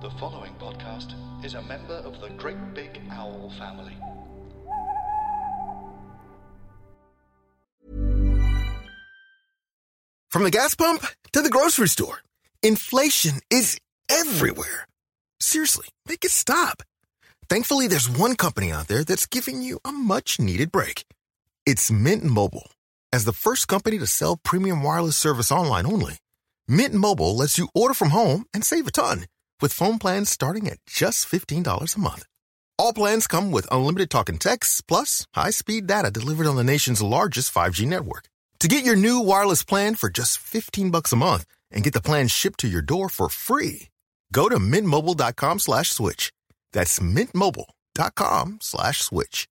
The following podcast is a member of the Great Big Owl family. From the gas pump to the grocery store, inflation is everywhere. Seriously, make it stop. Thankfully, there's one company out there that's giving you a much needed break. It's Mint Mobile. As the first company to sell premium wireless service online only, Mint Mobile lets you order from home and save a ton with phone plans starting at just $15 a month. All plans come with unlimited talk and text, plus high speed data delivered on the nation's largest 5G network. To get your new wireless plan for just 15 bucks a month and get the plan shipped to your door for free, go to mintmobile.com slash switch. That's mintmobile.com slash switch.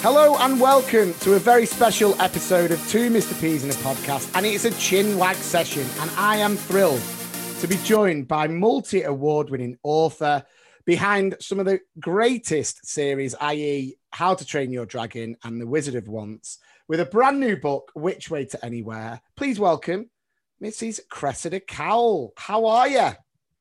Hello and welcome to a very special episode of Two Mr. P's in a podcast, and it's a chin wag session. And I am thrilled to be joined by multi award winning author behind some of the greatest series, i.e., How to Train Your Dragon and The Wizard of Once, with a brand new book, Which Way to Anywhere. Please welcome Mrs. Cressida Cowell. How are you?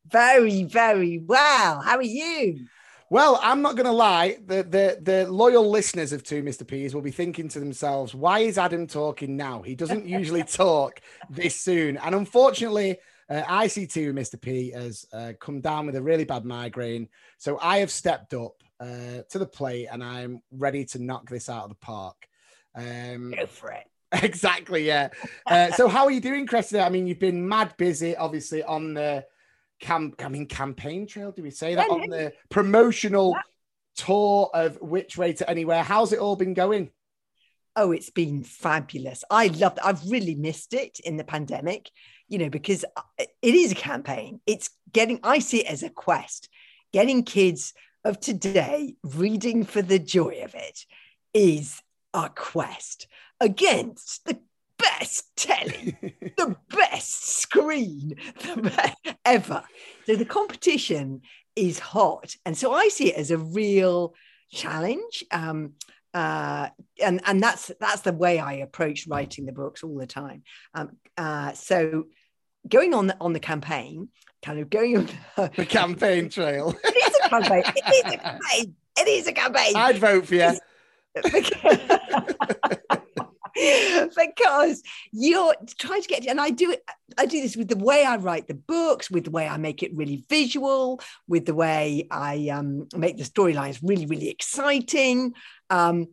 Very, very well. How are you? Well, I'm not going to lie. The, the the loyal listeners of Two Mr. P's will be thinking to themselves, "Why is Adam talking now? He doesn't usually talk this soon." And unfortunately, uh, IC2 Mr. P has uh, come down with a really bad migraine, so I have stepped up uh, to the plate and I'm ready to knock this out of the park. Um, Go for it. exactly, yeah. Uh, so, how are you doing, Cressida? I mean, you've been mad busy, obviously, on the cam I mean campaign trail. Do we say that Yeah, on the promotional tour of which way to anywhere? How's it all been going? Oh, it's been fabulous. I love loved. I've really missed it in the pandemic, you know, because uh, it is a campaign. It's getting. I see it as a quest. Getting kids of today reading for the joy of it is a quest against the best telly, the best screen ever. So the competition is hot, and so I see it as a real challenge. Um, uh, and and that's that's the way I approach writing the books all the time. Um, uh, so going on the, on the campaign, kind of going on the, The campaign trail. it is a campaign. It is a campaign. It is a campaign. I'd vote for you. because you're trying to get and i do it i do this with the way i write the books with the way i make it really visual with the way i um, make the storylines really really exciting um,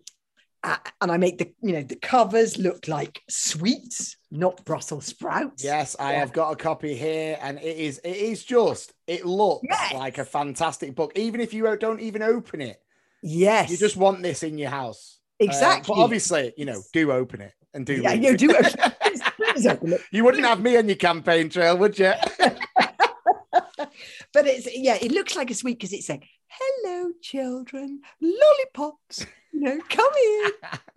uh, and i make the you know the covers look like sweets not brussels sprouts Yes, I Yeah. have got a copy here, and it is it is just it looks Yes. like a fantastic book. Even if you don't even open it, yes you just want this in your house. Uh, exactly but obviously, you know, do open it and do. yeah you do please, please open it. You wouldn't have me on your campaign trail, would you? but it's yeah, it looks like a sweet because it's saying, "Hello, children, lollipops, you know, come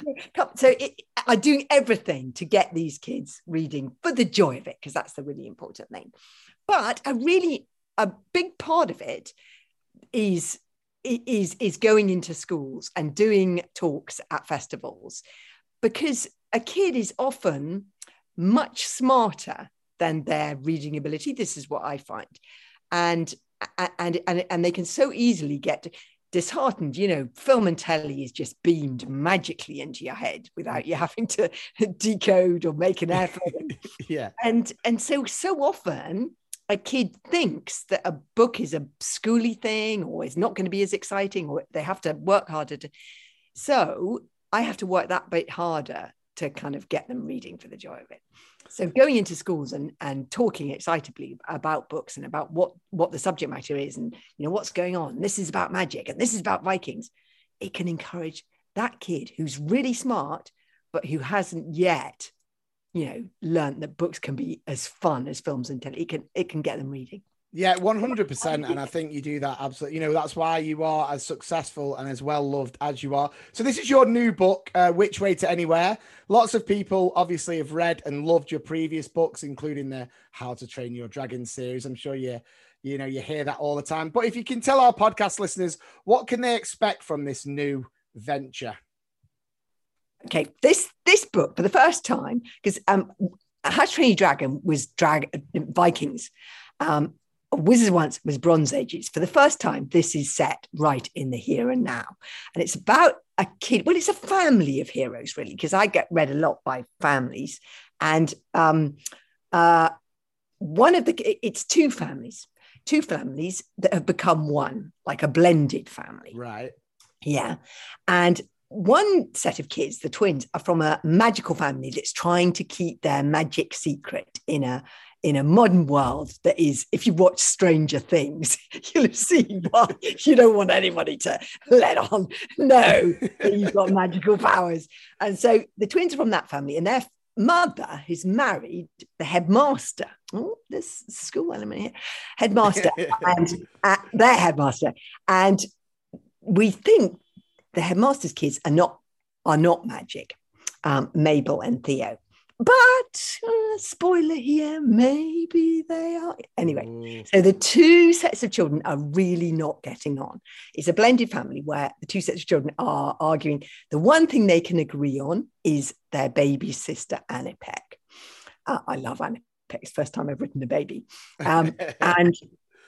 in." come. So it, I'm doing everything to get these kids reading for the joy of it because that's the really important thing. But a really a big part of it is is is going into schools and doing talks at festivals because a kid is often much smarter than their reading ability. This is what i find. And and and, and they can so easily get disheartened. You know film and telly is just beamed magically into your head without you having to decode or make an effort. Yeah. and and so so often a kid thinks that a book is a schooly thing or is not going to be as exciting or they have to work harder to so i have to work that bit harder to kind of get them reading for the joy of it. So going into schools and and talking excitably about books and about what what the subject matter is and you know what's going on. This is about magic and this is about vikings. It can encourage that kid who's really smart but who hasn't yet you know learned that books can be as fun as films and telly it can it can get them reading Yeah, 100%. And I think you do that absolutely. You know, that's why you are as successful and as well loved as you are. So, this is your new book, uh, Which Way to Anywhere. Lots of people obviously have read and loved your previous books, including the How to Train Your Dragon series. I'm sure you you know, you hear that all the time. But if you can tell our podcast listeners, what can they expect from this new venture? Okay, this this book for the first time because um, How to Train Your Dragon was drag Vikings. Um, Wizards once was Bronze Ages. For the first time, this is set right in the here and now, and it's about a kid. Well, it's a family of heroes, really, because I get read a lot by families, and um, uh, one of the it's two families, two families that have become one, like a blended family. Right. Yeah, and one set of kids, the twins, are from a magical family that's trying to keep their magic secret in a in a modern world that is, if you watch Stranger Things, you'll have seen why you don't want anybody to let on know that you've got magical powers. And so the twins are from that family, and their mother is married the headmaster. Oh, there's school element here. Headmaster and uh, their headmaster. And we think the headmaster's kids are not are not magic, um, Mabel and Theo. But uh, spoiler here, maybe they are. Anyway, mm. so the two sets of children are really not getting on. It's a blended family where the two sets of children are arguing. The one thing they can agree on is their baby sister, Annipeck. Uh, I love Annie Peck. It's first time I've written a baby. Um, and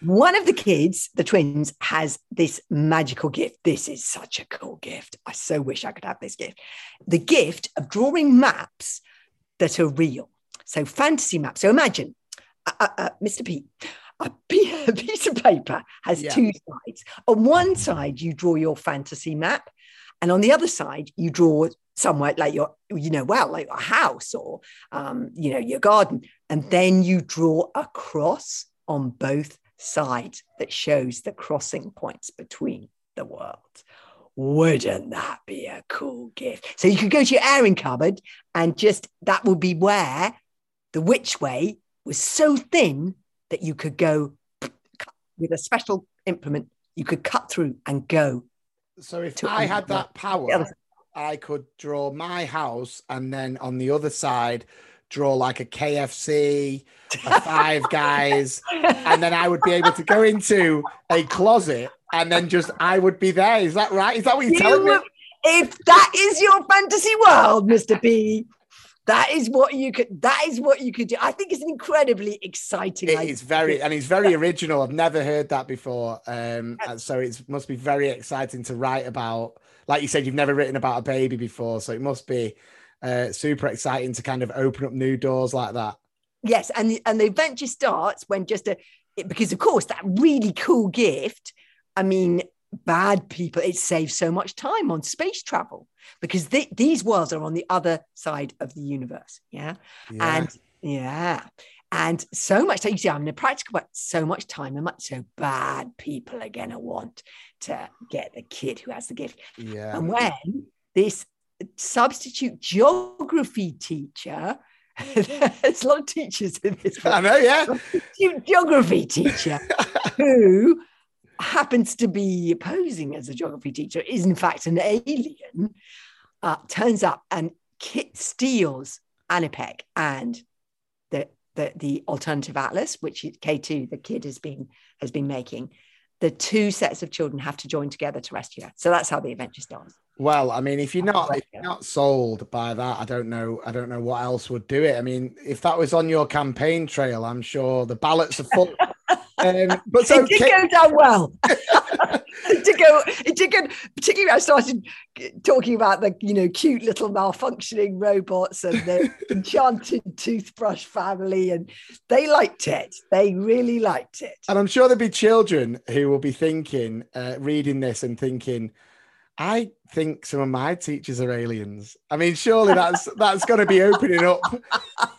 one of the kids, the twins, has this magical gift. This is such a cool gift. I so wish I could have this gift. The gift of drawing maps that are real. So fantasy maps. So imagine, uh, uh, uh Mr. P, a piece of paper has yeah. two sides. On one side, you draw your fantasy map, and on the other side, you draw somewhere like your, you know, well, like a house or, um, you know, your garden, and then you draw a cross on both sides that shows the crossing points between the worlds. Wouldn't that be a cool gift? So you could go to your airing cupboard and just that would be where the witch way was so thin that you could go with a special implement, you could cut through and go. So if I had that power, I could draw my house and then on the other side, draw like a KFC, a Five Guys, and then I would be able to go into a closet and then just I would be there. Is that right? Is that what you're you telling me? If that is your fantasy world, Mr. P, that is what you could that is what you could do. I think it's an incredibly exciting. It is very and it's very original. I've never heard that before. Um, so it must be very exciting to write about. Like you said, you've never written about a baby before, so it must be uh, super exciting to kind of open up new doors like that. Yes, and the, and the adventure starts when just a because of course that really cool gift I mean, bad people, it saves so much time on space travel because these worlds are on the other side of the universe. Yeah? yeah. And yeah. And so much time, you see, I'm in a practical, but so much time and much so bad people are going to want to get the kid who has the gift. Yeah. And when this substitute geography teacher, there's a lot of teachers in this. Book, I know, yeah. Substitute Geography teacher who happens to be posing as a geography teacher is in fact an alien, uh, turns up and Kit steals Annipeck and the, the the alternative atlas, which K2, the kid has been has been making. The two sets of children have to join together to rescue her. So that's how the adventure starts. Well, I mean, if you're not if you're not sold by that, I don't know. I don't know what else would do it. I mean, if that was on your campaign trail, I'm sure the ballots are full. Um, but so it did go down well. it did go. It did go. Particularly, I started talking about the you know cute little malfunctioning robots and the enchanted toothbrush family, and they liked it. They really liked it. And I'm sure there'll be children who will be thinking, uh, reading this and thinking I think some of my teachers are aliens. I mean, surely that's that's going to be opening up.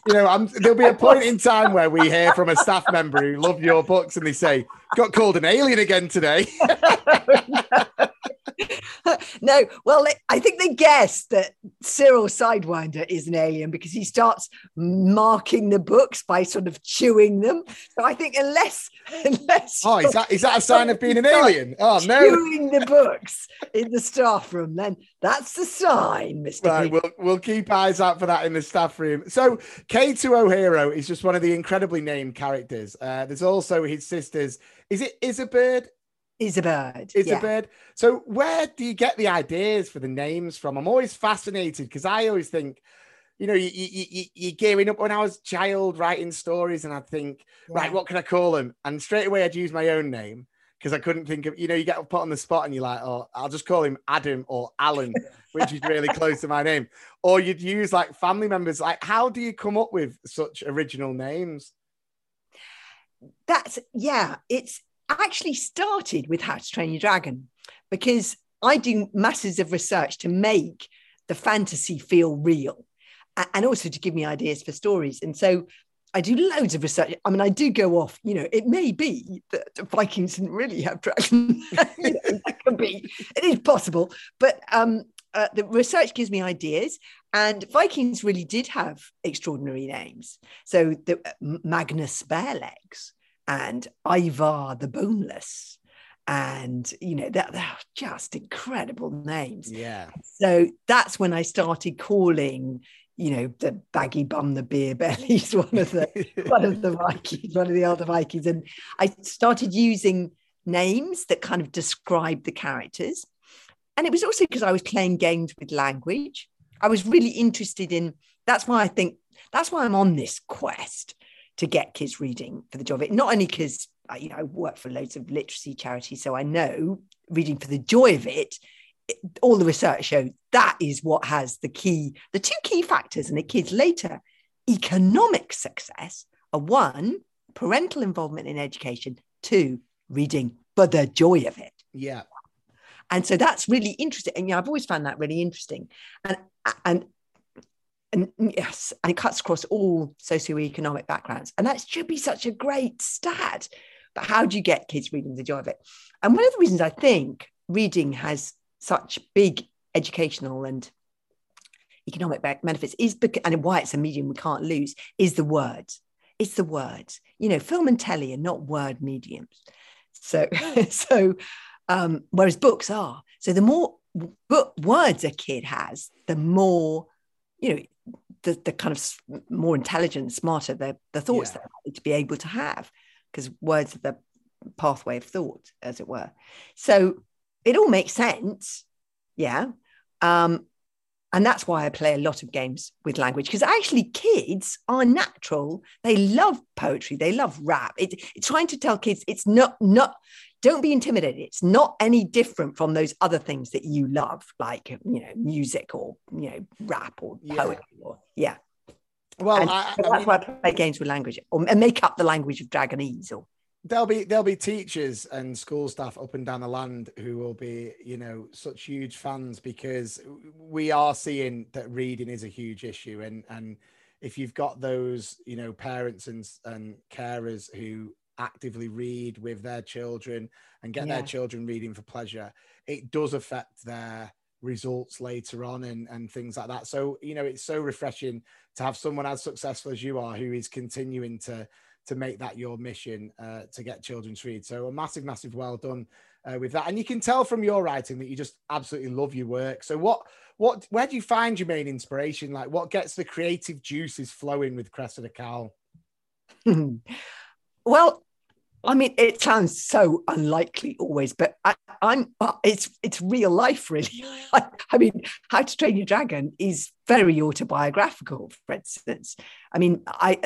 You know, I'm, there'll be a point in time where we hear from a staff member who loved your books and they say, "Got called an alien again today." no, well, I think they guessed that Cyril Sidewinder is an alien because he starts marking the books by sort of chewing them. So I think unless, unless oh, is that is that a sign of being an alien? Oh no, chewing the books in the staff room, then that's the sign, Mister. Right, we'll we'll keep eyes out for that in the staff room. So K2 O'Hero is just one of the incredibly named characters. Uh, there's also his sisters. Is it Izzabird? Izzabird. Izzabird. Yeah. A bird. So where do you get the ideas for the names from? I'm always fascinated because I always think, you know, you, you, you, you're gearing up when I was a child writing stories and I'd think, yeah. right, what can I call them? And straight away I'd use my own name because I couldn't think of, you know, you get put on the spot and you're like, oh, I'll just call him Adam or Alan, which is really close to my name. Or you'd use like family members. Like, how do you come up with such original names? That's, yeah, it's, actually started with How to Train Your Dragon because I do masses of research to make the fantasy feel real and also to give me ideas for stories. And so I do loads of research. I mean, I do go off, you know, it may be that Vikings didn't really have dragons. you know, that could be, it is possible. But um, uh, the research gives me ideas. And Vikings really did have extraordinary names. So the uh, Magnus Barelegs and Ivar the Boneless. And you know that they're just incredible names. Yeah. So that's when I started calling, you know, the baggy bum, the beer bellies, one of the one of the Vikings, one of the older Vikings, and I started using names that kind of describe the characters. And it was also because I was playing games with language. I was really interested in. That's why I think that's why I'm on this quest to get kids reading for the joy of it. Not only because you know I work for loads of literacy charities, so I know reading for the joy of it. it all the research shows that is what has the key, the two key factors in a kid's later economic success are one, parental involvement in education, two, reading for the joy of it. Yeah. And so that's really interesting. And yeah, I've always found that really interesting. And and and yes, and it cuts across all socioeconomic backgrounds. And that should be such a great stat. But how do you get kids reading the joy of it? And one of the reasons I think reading has such big educational and economic benefits is because, and why it's a medium we can't lose is the words. It's the words. You know, film and telly are not word mediums. So, so um, whereas books are. So the more book words a kid has, the more you know the, the kind of more intelligent, smarter the, the thoughts yeah. they're to be able to have, because words are the pathway of thought, as it were. So it all makes sense. Yeah. Um, and that's why I play a lot of games with language because actually kids are natural. They love poetry. They love rap. It, it's trying to tell kids it's not not don't be intimidated. It's not any different from those other things that you love, like you know, music or you know, rap or poetry. Yeah. Or, yeah. Well, I, that's I mean, why I play games with language or make up the language of Dragonese or there'll be there'll be teachers and school staff up and down the land who will be you know such huge fans because we are seeing that reading is a huge issue and and if you've got those you know parents and and carers who actively read with their children and get yeah. their children reading for pleasure, it does affect their results later on and, and things like that. So, you know, it's so refreshing to have someone as successful as you are who is continuing to to make that your mission uh, to get children to read. So a massive, massive well done uh, with that. And you can tell from your writing that you just absolutely love your work. So what what where do you find your main inspiration? Like what gets the creative juices flowing with Cressida Cowell? well, I mean, it sounds so unlikely always, but I, am it's it's real life really. I, I, mean, How to Train Your Dragon is very autobiographical, for instance. I mean, I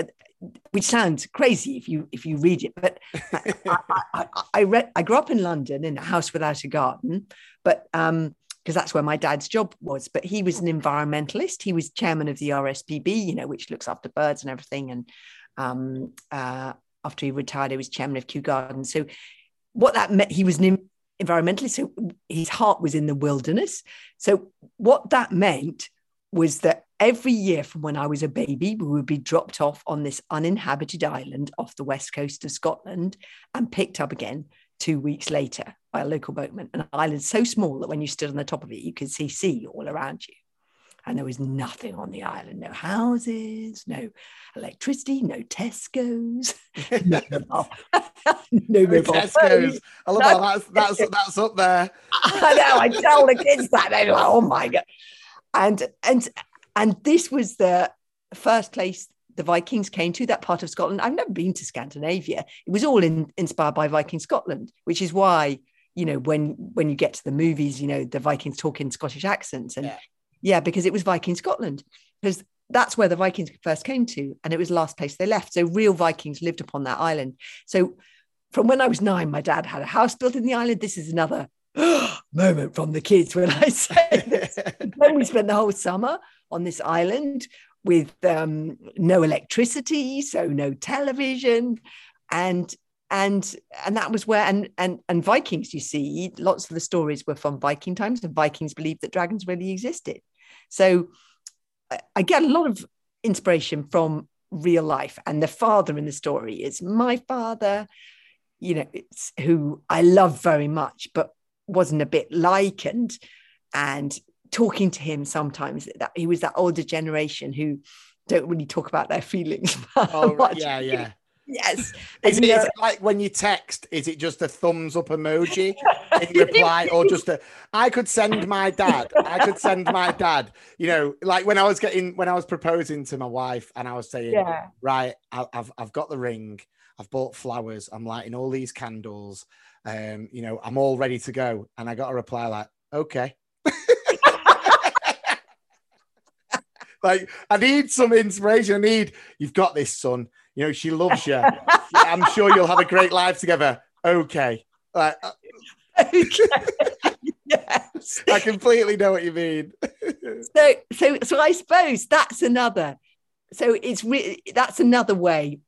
which sounds crazy if you if you read it, but I, I, I, read I grew up in London in a house without a garden, but um because that's where my dad's job was. But he was an environmentalist. He was chairman of the RSPB, you know, which looks after birds and everything, and um, uh, after he retired, he was chairman of Kew Gardens. So what that meant, he was an environmentalist. So his heart was in the wilderness. So what that meant was that every year from when I was a baby, we would be dropped off on this uninhabited island off the west coast of Scotland and picked up again two weeks later by a local boatman, an island so small that when you stood on the top of it, you could see sea all around you. And there was nothing on the island no houses, no electricity, no Tesco's, no mobile, no Tesco's. I love that. that's, that's, that's up there. I know. I tell the kids that they're like, "Oh my god!" And and and this was the first place the Vikings came to that part of Scotland. I've never been to Scandinavia. It was all in, inspired by Viking Scotland, which is why you know when when you get to the movies, you know the Vikings talk in Scottish accents, and yeah, yeah because it was Viking Scotland because that's where the Vikings first came to, and it was the last place they left. So real Vikings lived upon that island. So from when I was nine, my dad had a house built in the island. This is another moment from the kids when I say this. then we spent the whole summer on this island with um, no electricity, so no television, and and and that was where and and and Vikings. You see, lots of the stories were from Viking times, and Vikings believed that dragons really existed. So I get a lot of inspiration from real life, and the father in the story is my father. You know, it's who I love very much, but wasn't a bit like and and talking to him sometimes that he was that older generation who don't really talk about their feelings. Oh, yeah, yeah. Yes. Is it, is it like when you text, is it just a thumbs up emoji in reply or just a I could send my dad. I could send my dad, you know, like when I was getting when I was proposing to my wife and I was saying, yeah. right, I, I've I've got the ring, I've bought flowers, I'm lighting all these candles, um, you know, I'm all ready to go. And I got a reply like, okay. like I need some inspiration. I need you've got this, son. You know, she loves you. I'm sure you'll have a great life together. Okay. Like, uh, yes. I completely know what you mean. so so so I suppose that's another so it's really that's another way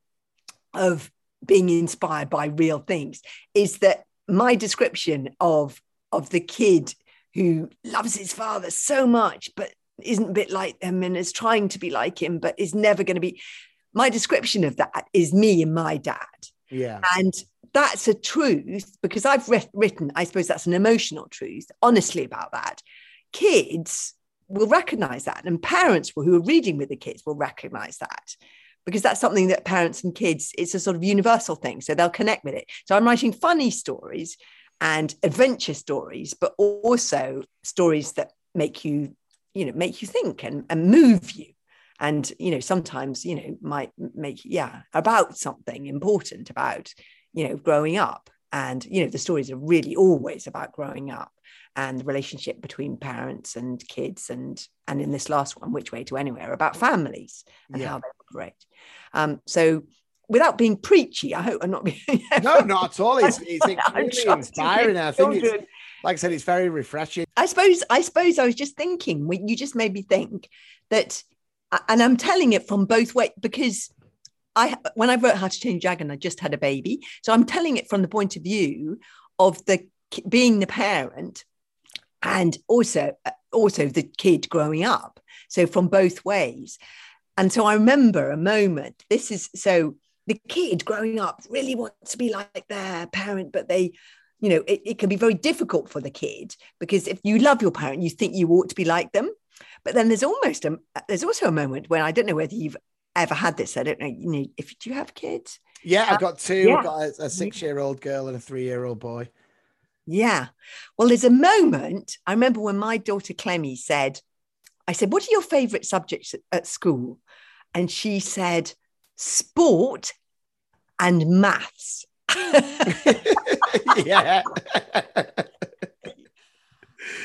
of being inspired by real things is that my description of of the kid who loves his father so much but isn't a bit like him and is trying to be like him but is never going to be my description of that is me and my dad. Yeah. And that's a truth because i've re- written i suppose that's an emotional truth honestly about that. Kids will recognize that and parents who are reading with the kids will recognize that because that's something that parents and kids it's a sort of universal thing so they'll connect with it. So i'm writing funny stories and adventure stories but also stories that make you you know make you think and, and move you. And you know sometimes you know might make yeah about something important about you know growing up. And you know the stories are really always about growing up and the relationship between parents and kids and and in this last one which way to anywhere about families and yeah. how they operate um, so without being preachy, I hope I'm not being. no, not at all. It's, it's inspiring. I think it's, like I said, it's very refreshing. I suppose, I suppose I was just thinking, you just made me think that, and I'm telling it from both ways because I, when I wrote How to Change Dragon, I just had a baby. So I'm telling it from the point of view of the being the parent and also, also the kid growing up. So from both ways. And so I remember a moment. This is so the kid growing up really wants to be like their parent, but they, you know, it, it can be very difficult for the kid because if you love your parent, you think you ought to be like them. But then there's almost a there's also a moment when I don't know whether you've ever had this. I don't know. You know, if do you have kids? Yeah, I've uh, got two. Yeah. I've got a, a six year old girl and a three year old boy. Yeah. Well, there's a moment. I remember when my daughter Clemmy said, I said, What are your favorite subjects at school? And she said, sport and maths. yeah.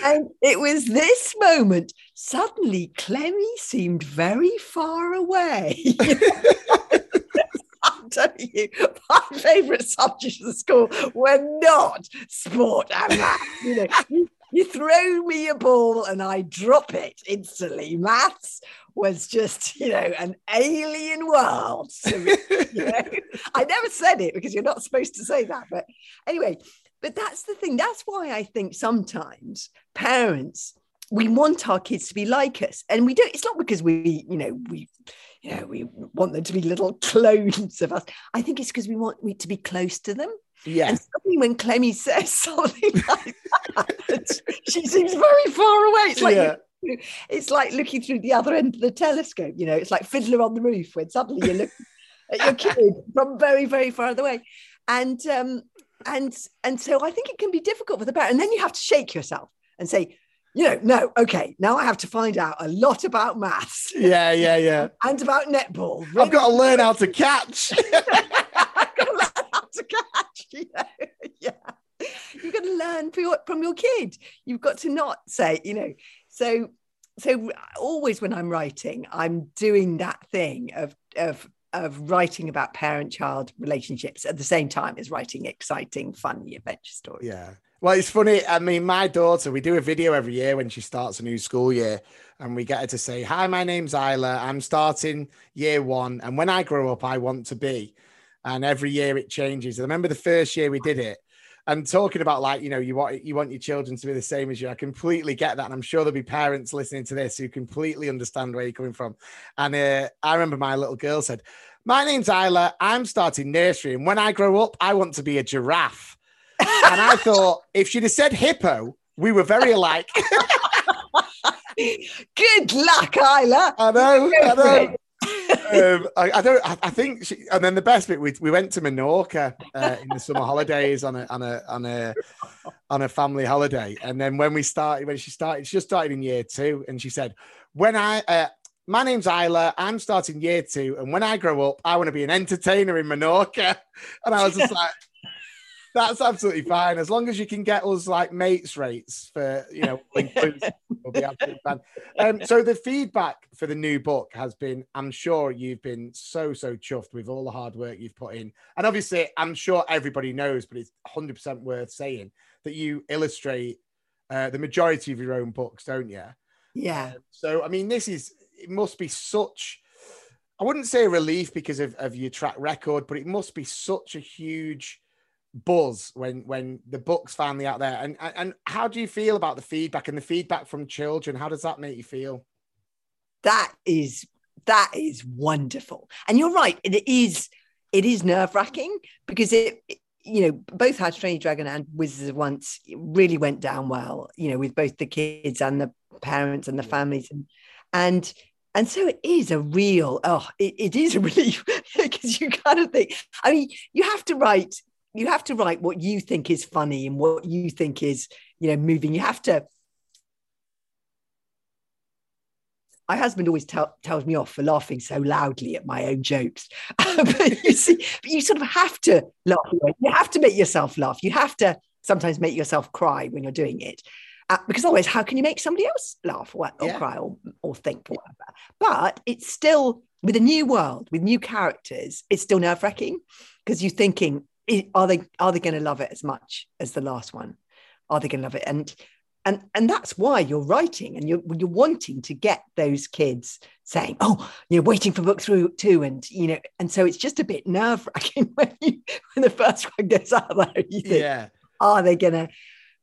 and it was this moment. Suddenly, Clemmy seemed very far away. I'm telling you, my favourite subjects at school were not sport and maths. You know, you, you throw me a ball and I drop it instantly. Maths was just, you know, an alien world. Me, you know? I never said it because you're not supposed to say that. But anyway, but that's the thing. That's why I think sometimes parents, we want our kids to be like us. And we don't, it's not because we, you know, we, you know, we want them to be little clones of us. I think it's because we want we to be close to them. Yeah. And suddenly when Clemmy says something like that, she seems very far away. It's like Yeah. it's like looking through the other end of the telescope. You know, it's like Fiddler on the Roof when suddenly you look at your kid from very, very far away. And um, and and so I think it can be difficult for the parent. And then you have to shake yourself and say, you know, no, okay, now I have to find out a lot about maths Yeah, yeah, yeah. and about netball. I've got to learn how to catch. I've got to learn how to catch. Yeah. You've got to learn from your, from your kid. You've got to not say, you know, so so always when I'm writing, I'm doing that thing of of of writing about parent-child relationships at the same time as writing exciting, funny adventure stories. Yeah. Well, it's funny. I mean, my daughter, we do a video every year when she starts a new school year, and we get her to say, Hi, my name's Isla. I'm starting year one. And when I grow up, I want to be. And every year it changes. I remember the first year we did it. And talking about like, you know, you want you want your children to be the same as you. I completely get that. And I'm sure there'll be parents listening to this who completely understand where you're coming from. And uh, I remember my little girl said, My name's Isla. I'm starting nursery. And when I grow up, I want to be a giraffe and I thought if she'd have said hippo, we were very alike. Good luck, Isla. I know, I know. Um, I, I don't. I, I think. She, and then the best bit, we, we went to Menorca uh, in the summer holidays on a on a on a on a family holiday. And then when we started, when she started, she just started in year two, and she said, "When I." Uh, my name's Isla. I'm starting year two, and when I grow up, I want to be an entertainer in Menorca. And I was just like, "That's absolutely fine, as long as you can get us like mates rates for you know, we'll be absolutely fine." Um, so the feedback for the new book has been, I'm sure you've been so so chuffed with all the hard work you've put in, and obviously, I'm sure everybody knows, but it's 100 percent worth saying that you illustrate uh, the majority of your own books, don't you? Yeah. Um, so I mean, this is it must be such. I wouldn't say a relief because of, of your track record, but it must be such a huge buzz when when the book's finally out there. And and how do you feel about the feedback and the feedback from children? How does that make you feel? that is that is wonderful and you're right it is it is nerve-wracking because it you know both how to train Your dragon and wizards of once really went down well you know with both the kids and the parents and the families and and and so it is a real oh it, it is a relief because you kind of think i mean you have to write you have to write what you think is funny and what you think is you know moving you have to my husband always tell, tells me off for laughing so loudly at my own jokes. but you see, but you sort of have to laugh. You have to make yourself laugh. You have to sometimes make yourself cry when you're doing it. Uh, because always, how can you make somebody else laugh or, or Yeah. cry or, or think or whatever? But it's still with a new world, with new characters, it's still nerve wracking because you're thinking, are they are they going to love it as much as the last one? Are they going to love it? And and and that's why you're writing and you're you're wanting to get those kids saying oh you're waiting for book through two and you know and so it's just a bit nerve wracking when you when the first one gets out there you think Yeah. are they gonna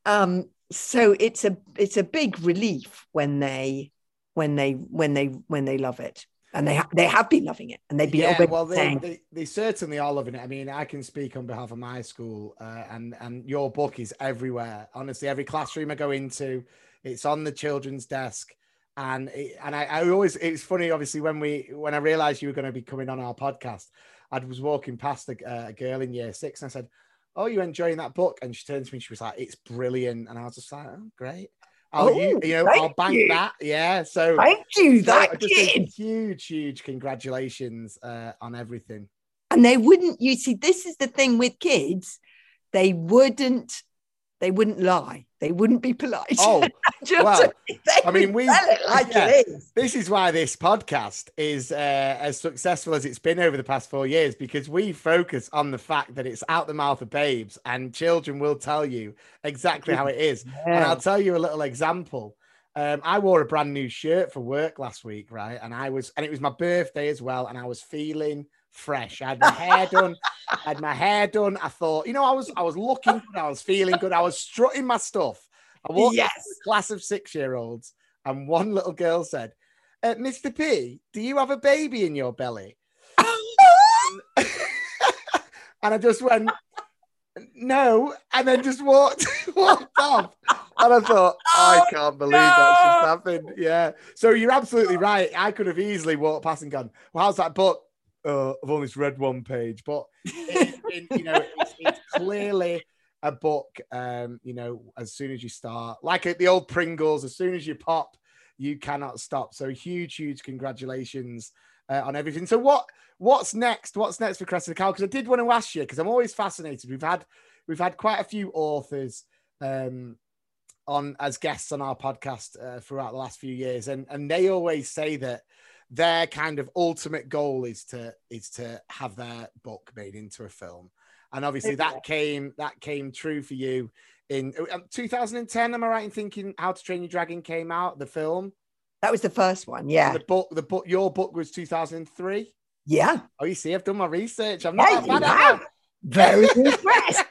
um so it's a it's a big relief when they when they when they when they love it and they ha- they have been loving it and they've been Yeah, well, they, they, they certainly are loving it. I mean, I can speak on behalf of my school, uh, and and your book is everywhere. Honestly, every classroom I go into, it's on the children's desk, and it, and I, I always it's funny. Obviously, when we when I realised you were going to be coming on our podcast, I was walking past a, a girl in year six, and I said, "Oh, you enjoying that book?" And she turned to me, and she was like, "It's brilliant," and I was just like, "Oh, great." I'll, you, Oh, you know, I'll bank you. that. Yeah. So thank you that think kid huge, huge congratulations uh, on everything. and they wouldn't you see this is the thing with kids they wouldn't they wouldn't lie they wouldn't be polite Oh, Just- well, I mean, we- like yeah. it is this is why this podcast is uh, as successful as it's been over the past four years because we focus on the fact that it's out the mouth of babes and children will tell you exactly how it is. And I'll tell you a little example. Um, I wore a brand new shirt for work last week, right? And I was, and it was my birthday as well, and I was feeling fresh. I had my hair done. I had my hair done. I thought, you know, I was, I was looking good. I was feeling good. I was strutting my stuff. I walked yes a class of six-year-olds, and one little girl said, uh, "Mr. P, do you have a baby in your belly?" and I just went, no, and then just walked walked off. And I thought, I Oh, can't believe that's just happened. Yeah. So you're absolutely right. I could have easily walked past and gone, Well, how's that book? Uh, I've only read one page, but it, it- you know, it's, it's clearly a book. Um, you know, as soon as you start, like at the old Pringles, as soon as you pop, you cannot stop. So huge, huge congratulations uh, on everything. So what what's next? What's next for Cressida Cowell? Because I did want to ask you because I'm always fascinated. We've had we've had quite a few authors um, on as guests on our podcast uh, throughout the last few years, and and they always say that their kind of ultimate goal is to is to have their book made into a film, and obviously that came that came true for you in um, 2010. Am I right in thinking How to Train Your Dragon came out the film? That was the first one. Yeah. The book, the book, your book was 2003. Yeah. Oh, you see, I've done my research. I'm not Yeah, bad at. Very impressed.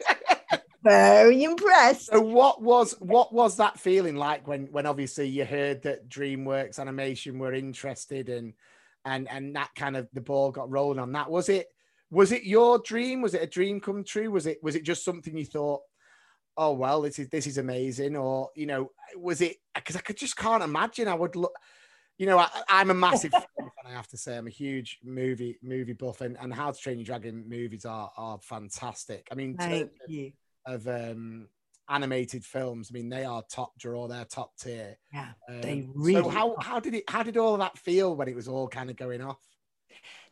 Very impressed. So what was what was that feeling like when when obviously you heard that DreamWorks Animation were interested in and and that kind of the ball got rolling on that? Was it was it your dream? Was it a dream come true? Was it was it just something you thought, oh well, this is this is amazing, or you know, was it because I could just can't imagine I would look. You know, I, I'm a massive fan. I have to say, I'm a huge movie movie buff, and, and How to Train Your Dragon movies are are fantastic. I mean, Thank of- you. Of um animated films. I mean, they are top draw, they're top tier. Yeah. Um, They so really how how did it how did all of that feel when it was all kind of going off?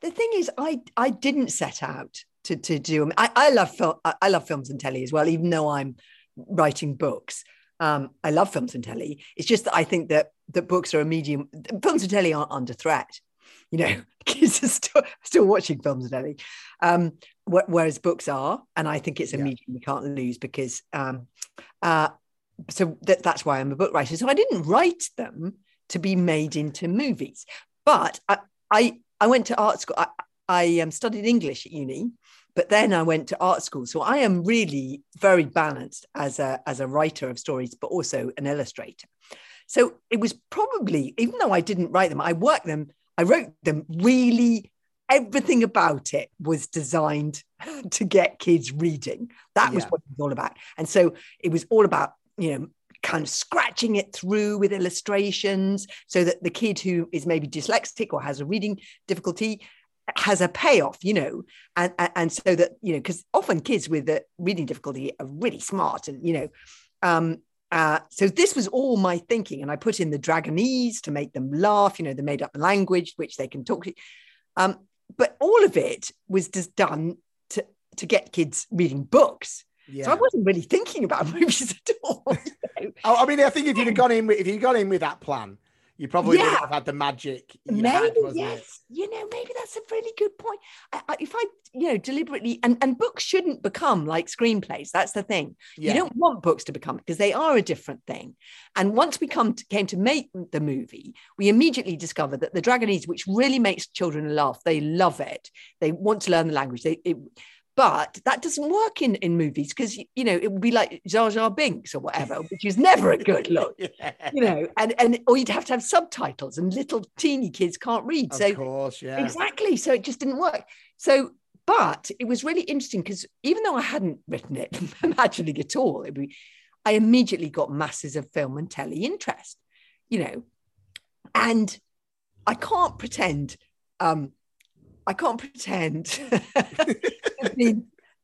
The thing is, I I didn't set out to to do. I, I love film. I I love films and telly as well, even though I'm writing books. Um, I love films and telly. It's just that I think that that books are a medium. Films and telly aren't under threat. You know, kids are still still watching films and um, wh- whereas books are. And I think it's a Yeah. medium we can't lose because. Um, uh, so that, that's why I'm a book writer. So I didn't write them to be made into movies, but I I, I went to art school. I, I um, studied English at uni, but then I went to art school. So I am really very balanced as a as a writer of stories, but also an illustrator. So it was probably, even though I didn't write them, I worked them. I wrote them really. Everything about it was designed to get kids reading. That was what it was all about. And so it was all about, you know, kind of scratching it through with illustrations so that the kid who is maybe dyslexic or has a reading difficulty has a payoff, you know, and and, and so that you know, because often kids with a reading difficulty are really smart, and you know, um, uh, so this was all my thinking, and I put in the Dragonese to make them laugh, you know, the made up language which they can talk to, um, but all of it was just done to to get kids reading books. Yeah. So I wasn't really thinking about movies at all. you know. Oh, I mean, I think if you'd have gone in with if you'd gone in with that plan, you probably Yeah. would have had the magic. You maybe had, yes it? you know maybe that's a really good point I, I, if i you know deliberately and and books shouldn't become like screenplays that's the thing Yeah. you don't want books to become because they are a different thing and once we come to, came to make the movie we immediately discovered that the dragonese which really makes children laugh they love it they want to learn the language they it, but that doesn't work in in movies because you know it would be like Jar Jar Binks or whatever, which is never a good look yeah. you know, and and or you'd have to have subtitles, and little teeny kids can't read. Of so course, yeah. exactly, so it just didn't work. So, but it was really interesting because even though I hadn't written it imagining at all, it be, I immediately got masses of film and telly interest, you know, and I can't pretend. Um, I can't pretend be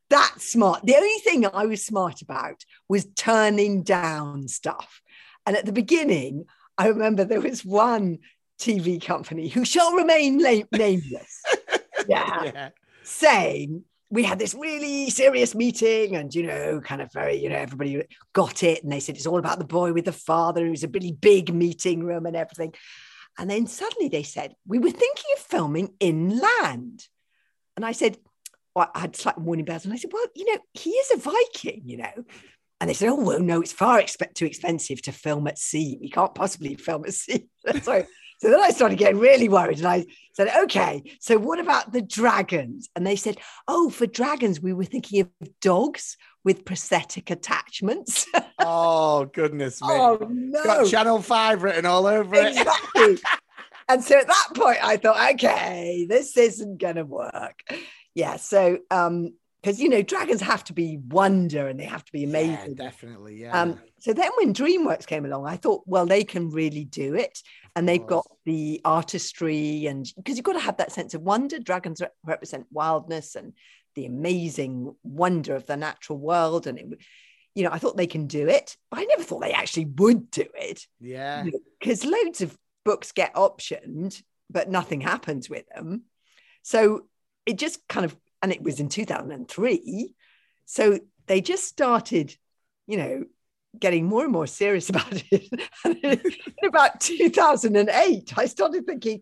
that smart. The only thing I was smart about was turning down stuff. And at the beginning, I remember there was one TV company who shall remain la- nameless. yeah, yeah. saying we had this really serious meeting and you know kind of very you know everybody got it and they said it's all about the boy with the father it was a really big meeting room and everything and then suddenly they said we were thinking of filming inland and i said well, i had slightly warning bells and i said well you know he is a viking you know and they said oh well no it's far expe- too expensive to film at sea we can't possibly film at sea so so then I started getting really worried and I said, okay, so what about the dragons? And they said, oh, for dragons, we were thinking of dogs with prosthetic attachments. Oh goodness me! oh, no. got Channel Five written all over it. Exactly. and so at that point, I thought, okay, this isn't going to work. Yeah. So, um, because you know dragons have to be wonder and they have to be amazing Yeah, amazing. definitely. Yeah. Um, so then when DreamWorks came along, I thought, well, they can really do it. And they've got the artistry and because you've got to have that sense of wonder. Dragons re- represent wildness and the amazing wonder of the natural world. And it, you know, I thought they can do it, but I never thought they actually would do it yeah. because loads of books get optioned, but nothing happens with them. So it just kind of, and it was in 2003. So they just started, you know, getting more and more serious about it. in about 2008, I started thinking,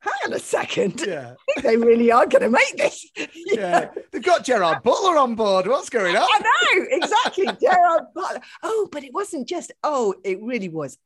hang on a second, Yeah. I think they really are going to make this. Yeah. They've got Gerard Butler on board. What's going on? I know exactly. Gerard Butler. Oh, but it wasn't just. Oh, it really was.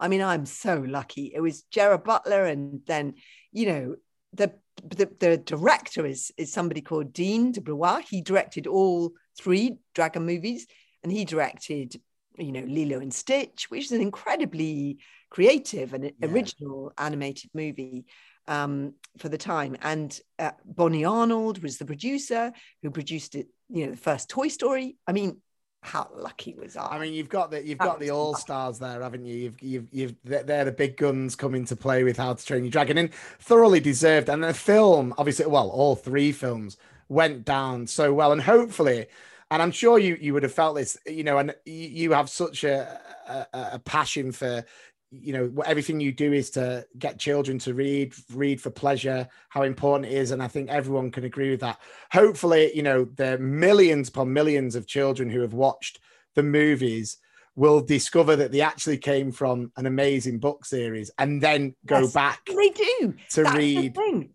I mean, I'm so lucky. It was Gerard Butler, and then you know the the, the director is is somebody called Dean de DeBlois. He directed all three Dragon movies, and he directed you know Lilo and Stitch, which is an incredibly creative and Yeah. original animated movie um, for the time. And uh, Bonnie Arnold was the producer who produced it. You know, the first Toy Story. I mean, how lucky was I? I mean, you've got the you've got the all stars there, haven't you? You've you've you've they're the big guns coming to play with How to Train Your Dragon, and thoroughly deserved. And the film, obviously, well, all three films went down so well, and hopefully, and I'm sure you you would have felt this, you know, and you, you have such a, a a passion for. You know, what- everything you do is to get children to read, read for pleasure, how important it is. And I think everyone can agree with that. Hopefully, you know, the millions upon millions of children who have watched the movies will discover that they actually came from an amazing book series and then go Yes. back they do. to That's read. the thing.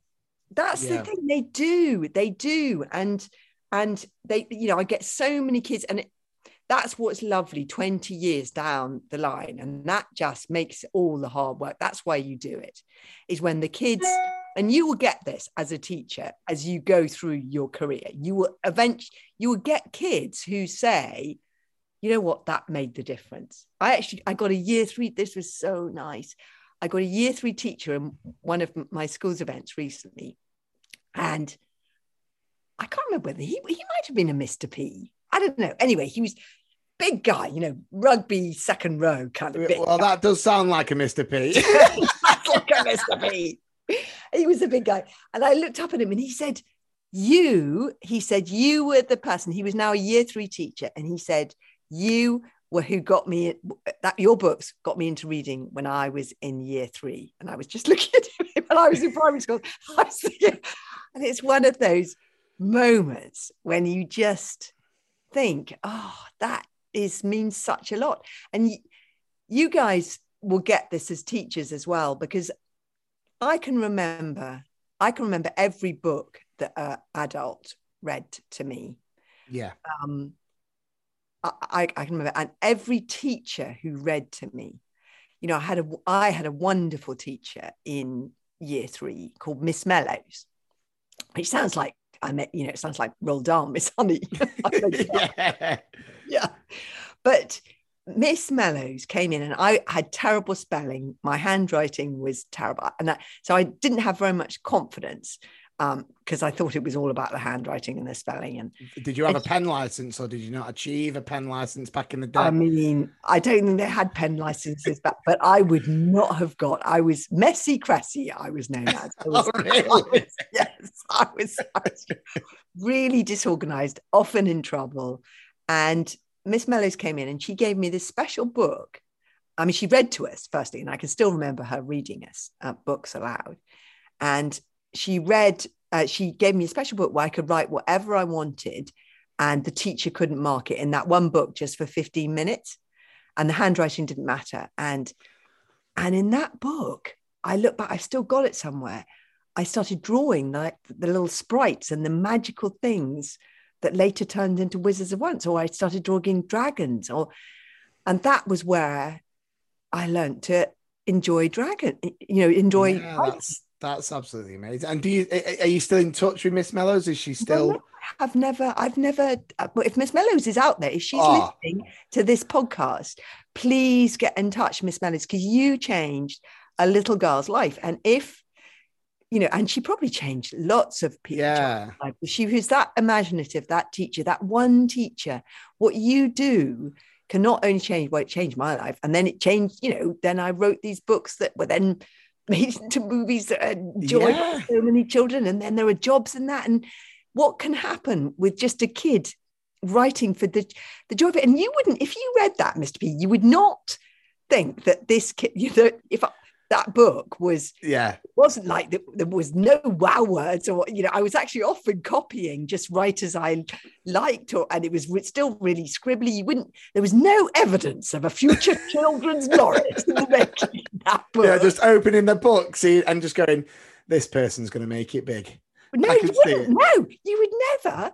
That's Yeah. the thing. They do. They do. And and they, you know, I get so many kids, and it, that's what's lovely 20 years down the line. And that just makes all the hard work. That's why you do it, is when the kids, and you will get this as a teacher as you go through your career. You will eventually you will get kids who say, you know what, that made the difference. I actually I got a year three. This was so nice. I got a year three teacher in one of my school's events recently, and I can't remember whether he he might have been a Mr. P. I don't know. Anyway, he was big guy, you know, rugby second row kind of big. Well, that does sound like a Mr. P. Like a Mr. P. He was a big guy. And I looked up at him and he said, You, he said, you were the person. He was now a year three teacher. And he said, You were who got me that your books got me into reading when I was in year three. And I was just looking at him when I was in primary school. I was thinking, and it's one of those moments when you just think, oh, that is means such a lot. And y- you guys will get this as teachers as well, because I can remember, I can remember every book that an adult read to me. yeah. Um, I, I, I can remember, and every teacher who read to me, you know, I had a, I had a wonderful teacher in year three called Miss Mellows, which sounds like I met, you know, it sounds like Roald Dahl, Miss Honey. I beg your pardon yeah. yeah. But Miss Mellows came in and I had terrible spelling. My handwriting was terrible. And that, so I didn't have very much confidence because I thought it was all about the handwriting and the spelling. And Did you have a pen license or did you not achieve a pen license back in the day? I mean, I don't think they had pen licenses back, but I would not have got, I was messy cressy, I was known as. I was- Oh, really? I was- yes, I was, I was really disorganized, often in trouble. And Miss Mellows came in and she gave me this special book. I mean, she read to us firstly, and I can still remember her reading us uh, books aloud. And she read, uh, she gave me a special book where I could write whatever I wanted, and the teacher couldn't mark it in that one book just for 15 minutes. And the handwriting didn't matter. And and in that book, I look back, I've still got it somewhere. I started drawing like the little sprites and the magical things that later turned into Wizards of Once, or I started drawing dragons, or and that was where I learned to enjoy dragon, you know, enjoy Yeah, that's absolutely amazing. And do you are you still in touch with Miss Mellows? Is she still? I've never, I've never. uh, well, If Miss Mellows is out there, if she's Oh. listening to this podcast, please get in touch, Miss Mellows, because you changed a little girl's life. And if you know, and she probably changed lots of people. Yeah. She was that imaginative, that teacher, that one teacher. What you do can not only change, well, it changed my life. And then it changed, you know, then I wrote these books that were then made into movies that enjoyed Yeah. so many children. And then there are jobs in that. And what can happen with just a kid writing for the, the joy of it? And you wouldn't, if you read that, Mr. P, you would not think that this kid, you know, if I, that book was Yeah. it wasn't like there, there was no wow words or you know i was actually often copying just writers i liked or and it was still really scribbly. You wouldn't there was no evidence of a future children's laureate in the making that book. Yeah. Just opening the book, see, and just going, this person's going to make it big. no you wouldn't. no you would never.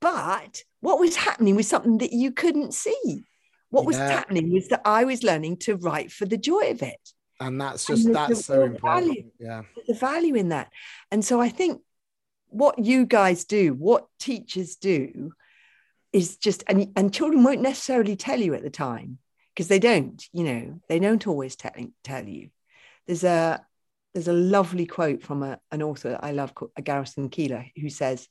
But what was happening was something that you couldn't see. What was happening was that i was learning to write for the joy of it And that's just, there's that's so important. value. Yeah. the value in that. And so I think what you guys do, what teachers do, is just and and children won't necessarily tell you at the time because they don't, you know, they don't always tell tell you. There's a there's a lovely quote from a, an author I love, called uh, Garrison Keillor, who says,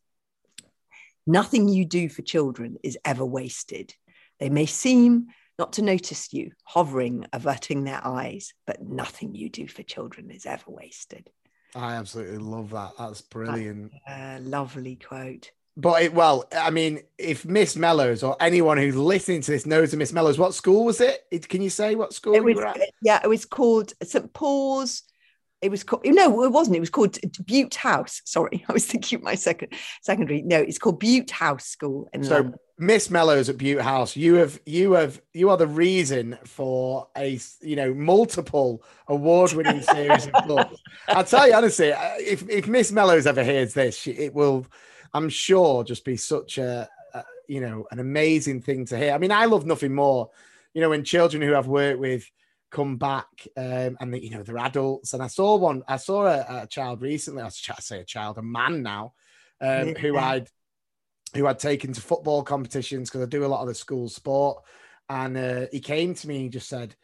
"Nothing you do for children is ever wasted. They may seem not to notice you, hovering, averting their eyes, but nothing you do for children is ever wasted." I absolutely love that. That's brilliant. A lovely quote. But it, well, I mean, if Miss Mellows or anyone who's listening to this knows of Miss Mellows, what school was it? It- Can you say what school It was, yeah, it was called St Paul's. It was called no, it wasn't. It was called Bute House. Sorry, I was thinking of my second secondary. No, it's called Bute House School in So London. Miss Mellows at Bute House, you have you have you are the reason for a you know multiple award-winning series of books. I'll tell you honestly, uh, if if Miss Mellows ever hears this, she, it will, I'm sure, just be such a, a you know an amazing thing to hear. I mean, I love nothing more, you know, when children who I've worked with come back um, and you know they're adults. And I saw one, I saw a, a child recently. I was trying to say a child, a man now, um, who I'd who I'd taken to football competitions because I do a lot of the school sport. And uh, he came to me and he just said,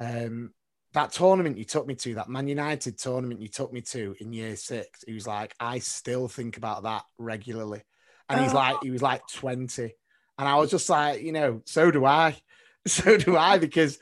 um, that tournament you took me to, that Man United tournament you took me to in year six, he was like, I still think about that regularly. And he's Oh. like, he was like 20. And I was just like, you know, so do I. So do I, because,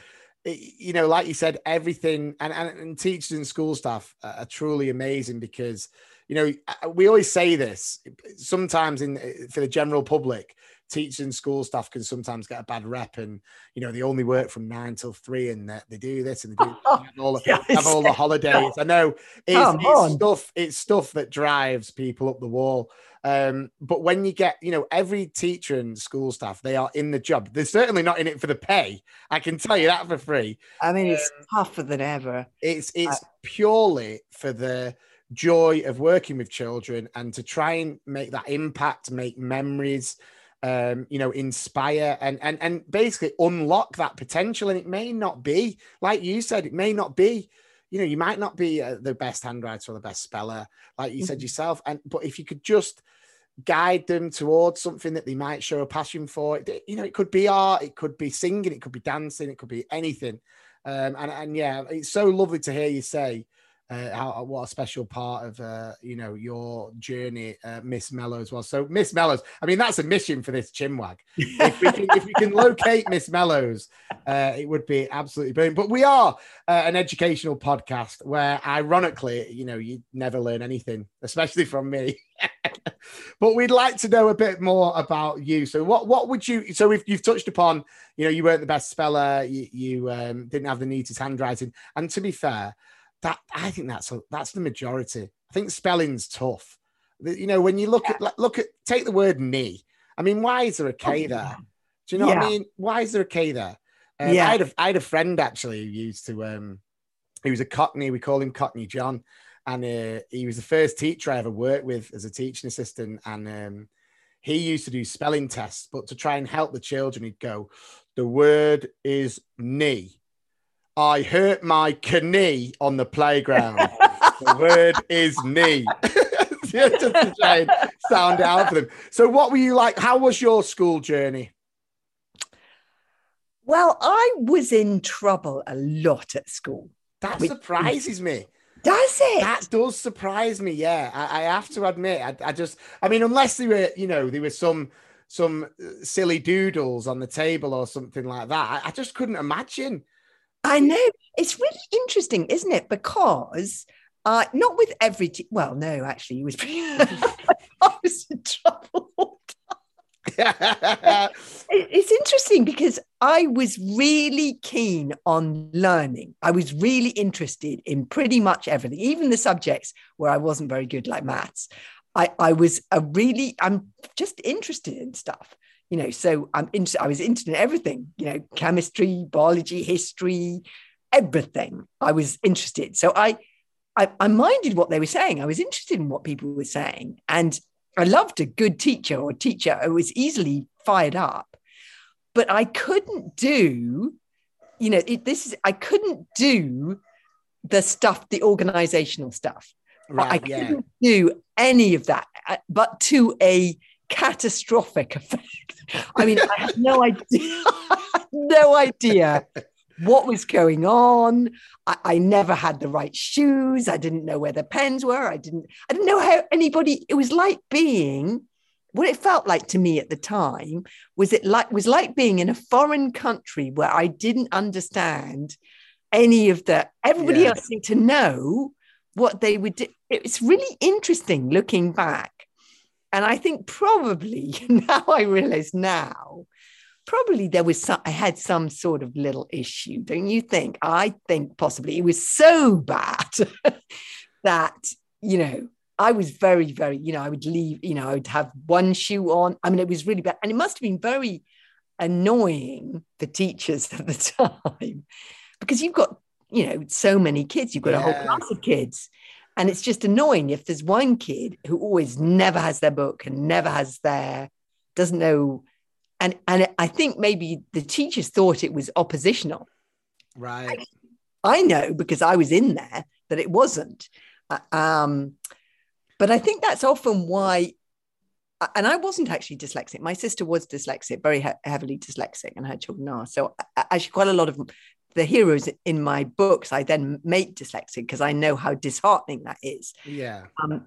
you know, like you said, everything and, and, and teachers and school staff are truly amazing because, you know, uh, we always say this sometimes in for the general public, teachers and school staff can sometimes get a bad rep and, you know, they only work from nine till three and they, they do this and they do have all, the- Yes. have all the holidays. I know it's, it's stuff, it's stuff that drives people up the wall. Um, but when you get, you know, every teacher and school staff, they are in the job. They're certainly not in it for the pay. I can tell you that for free. I mean, it's tougher than ever. It's it's purely for the joy of working with children and to try and make that impact, make memories, um, you know, inspire and and and basically unlock that potential. And it may not be, like you said, it may not be. You know, you might not be uh, the best handwriter or the best speller, like you said Mhm. yourself. And but if you could just guide them towards something that they might show a passion for, it, you know, it could be art, it could be singing, it could be dancing, it could be anything. Um, and, and yeah, it's so lovely to hear you say uh, how what a special part of uh, you know your journey, uh, Miss Mellows was. So Miss Mellows, I mean, that's a mission for this chinwag. If we can, if we can locate Miss Mellows, uh, it would be absolutely brilliant. But we are uh, an educational podcast where, ironically, you know, you never learn anything, especially from me. but we'd like to know a bit more about you. So, what what would you? So, if you've touched upon, you know, you weren't the best speller, you, you um, didn't have the neatest handwriting, and to be fair, that I think that's a, that's the majority. I think spelling's tough. You know, when you look at like, look at take the word knee. I mean, why is there a K there? Do you know what I mean? Why is there a K there? Um, Yeah. I had a I had a friend actually who used to um he was a Cockney, we call him Cockney John, and uh, he was the first teacher I ever worked with as a teaching assistant, and um, he used to do spelling tests, but to try and help the children, he'd go, "The word is knee. I hurt my knee on the playground. the word is knee." Just to try and sound out for them. So, what were you like? How was your school journey? Well, I was in trouble a lot at school. That surprises me. Does it? That does surprise me. Yeah, I, I have to admit. I, I, just, I mean, unless they were, you know, there were some some uh, silly doodles on the table or something like that. I, I just couldn't imagine. I know it's really interesting, isn't it? Because uh, not with every. Well, no, actually, he was. I was in trouble. it's interesting because I was really keen on learning. I was really interested in pretty much everything, even the subjects where I wasn't very good, like maths. I, I was a really, I'm just interested in stuff, you know. So I'm interested, I was interested in everything, you know, chemistry, biology, history, everything. I was interested. So I, I, I minded what they were saying. I was interested in what people were saying. And I loved a good teacher or teacher who was easily fired up, but I couldn't do, you know, it, this is, I couldn't do the stuff, the organizational stuff. Right, I couldn't do any of that, uh, but to a catastrophic effect. I mean, I had no idea, no idea what was going on. I, I, never had the right shoes. I didn't know where the pens were. I didn't, I didn't know how anybody, it was like being what it felt like to me at the time was it like was like being in a foreign country where I didn't understand any of the everybody yeah. else seemed to know what they would do. It's really interesting looking back. And I think probably now I realize now probably there was some, I had some sort of little issue, don't you think? I think possibly it was so bad that, you know, I was very, very, you know, I would leave, you know, I would have one shoe on. I mean, it was really bad. And it must have been very annoying for teachers at the time because you've got, you know, so many kids, you've got yeah. a whole class of kids. And it's just annoying if there's one kid who always never has their book and never has their, doesn't know and and I think maybe the teachers thought it was oppositional. Right. I, I know because I was in there that it wasn't. Uh, um, but I think that's often why. And I wasn't actually dyslexic. My sister was dyslexic, very he- heavily dyslexic, and her children are. So actually, quite a lot of the heroes in my books I then make dyslexic because I know how disheartening that is. Yeah. Um,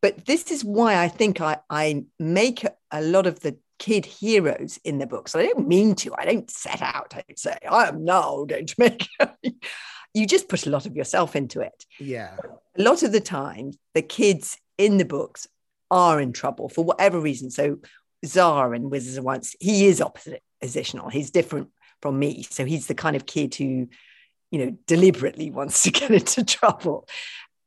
but this is why I think I, I make a lot of the kid heroes in the books. I don't mean to. I don't set out. I say I am now going to make. you just put a lot of yourself into it. Yeah. A lot of the time, the kids in the books are in trouble for whatever reason. So Xar in Wizards of Once, he is oppositional. He's different from me. So he's the kind of kid who, you know, deliberately wants to get into trouble.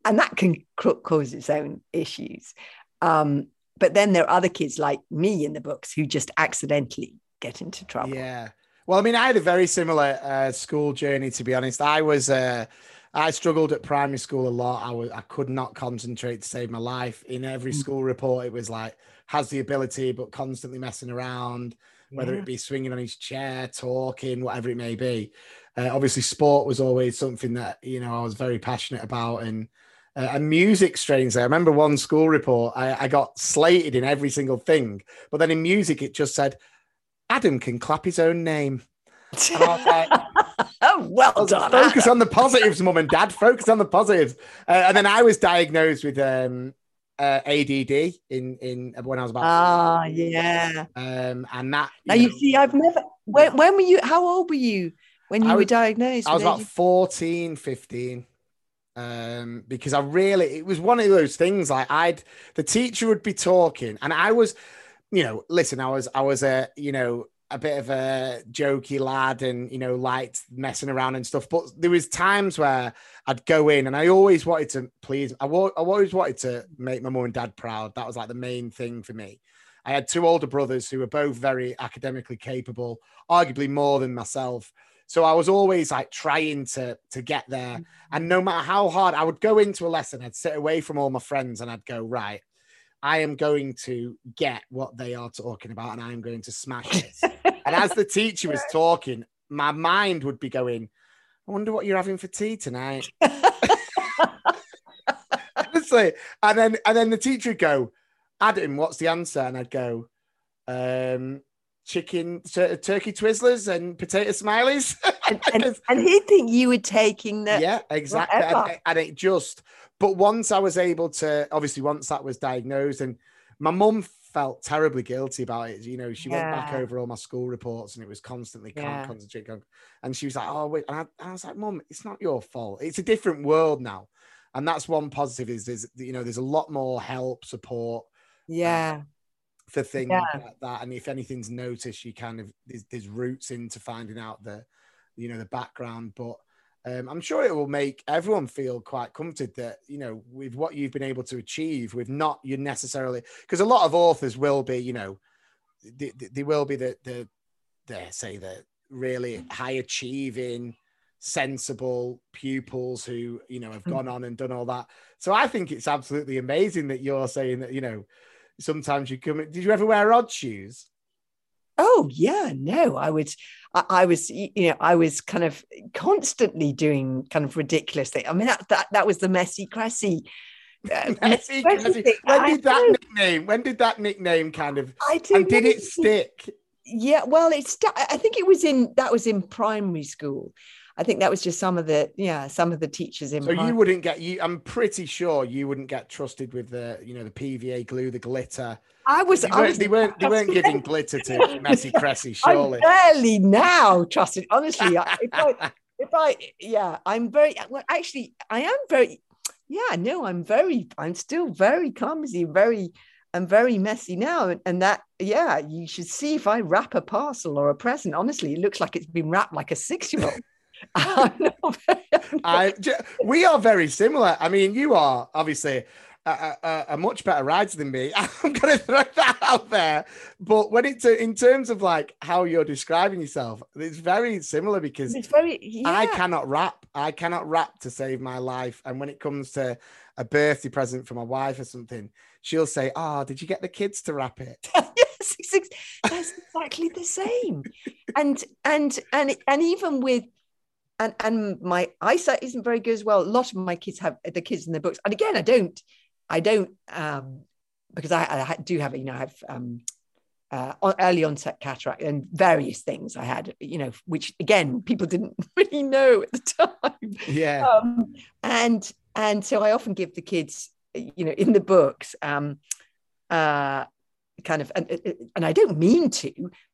And that can cause its own issues. Um, but then there are other kids like me in the books who just accidentally get into trouble. Yeah. Well, I mean, I had a very similar uh, school journey, to be honest. I was, uh, I struggled at primary school a lot. I was, I could not concentrate to save my life. In every mm. school report, it was like has the ability, but constantly messing around, whether yeah. it be swinging on his chair, talking, whatever it may be. Uh, obviously, sport was always something that you know I was very passionate about, and uh, and music strangely i remember one school report I, I, got slated in every single thing but then in music it just said adam can clap his own name like, oh, well done focus on the positives mum and dad focus on the positives uh, and then i was diagnosed with um, uh, ADD in in when I was about. Ah, yeah. Um, and that. You now know, you see, I've never. When, when were you? How old were you when you I were diagnosed? I was about ADD? 14, 15 um, because I really it was one of those things like I'd the teacher would be talking and I was, you know, listen, I was I was a you know a bit of a jokey lad and you know liked messing around and stuff, but there was times where I'd go in and I always wanted to please I, I always wanted to make my mum and dad proud. That was like the main thing for me. I had two older brothers who were both very academically capable, arguably more than myself. So I was always like trying to to get there. Mm-hmm. And no matter how hard I would go into a lesson, I'd sit away from all my friends and I'd go, right, I am going to get what they are talking about and I'm going to smash this. and as the teacher was talking, my mind would be going, I wonder what you're having for tea tonight. Honestly. And then and then the teacher would go, Adam, what's the answer? And I'd go, um, chicken, turkey twizzlers and potato smileys. and, and, and he'd think you were taking the yeah, exactly. And, and it just, but once I was able to, obviously, once that was diagnosed, and my mum felt terribly guilty about it. You know, she went back over all my school reports, and it was constantly can't Yeah. concentrate. can't- And she was like, "Oh wait," and I, and I was like, Mom, it's not your fault. It's a different world now." And that's one positive is there's you know there's a lot more help support um, yeah for things Yeah. like that. And if anything's noticed, you kind of there's, there's routes into finding out the you know the background. But um, I'm sure it will make everyone feel quite comforted that you know with what you've been able to achieve, with not you necessarily because a lot of authors will be you know they, they- will be the the the say the really high achieving sensible pupils who you know have gone on and done all that. So i think it's absolutely amazing that you're saying that you know sometimes you come did you ever wear odd shoes Oh yeah, no, I was, I, I was, you know, I was kind of constantly doing kind of ridiculous things. I mean, that that that was the messy cressy. uh, Messy, when did that nickname when did that nickname kind of I don't and did it stick Yeah, well, it's. I think it was in that was in primary school. I think that was just some of the yeah some of the teachers in. so you wouldn't get you i'm pretty sure you wouldn't get trusted with the you know the pva glue the glitter I was. they weren't, was they weren't, they weren't giving glitter to messy cressy I'm surely barely now trusted. Honestly, I- if I, if I, yeah, I'm very well. Actually, I am very. Yeah, no, I'm very. I'm still very clumsy. Very. I'm very messy now, and, and that. Yeah, you should see if I wrap a parcel or a present. Honestly, it looks like it's been wrapped like a six-year-old. I'm not very- I'm not- I, we are very similar. I mean, you are obviously a, much better rider than me. I'm going to throw that out there. But when it's in terms of like how you're describing yourself, it's very similar because it's very. Yeah. I cannot rap. I cannot rap to save my life. And when it comes to a birthday present for my wife or something, she'll say, "Oh, did you get the kids to wrap it?" yes, that's exactly the same. And and and and even with and and my eyesight isn't very good as well. A lot of my kids have the kids in the books, and again, I don't, I don't, um, because I, I do have, you know, I have um, uh, early onset cataract and various things I had, you know, which again people didn't really know at the time Yeah. um, and and so I often give the kids, you know, in the books, um, uh, kind of, and, and I don't mean to,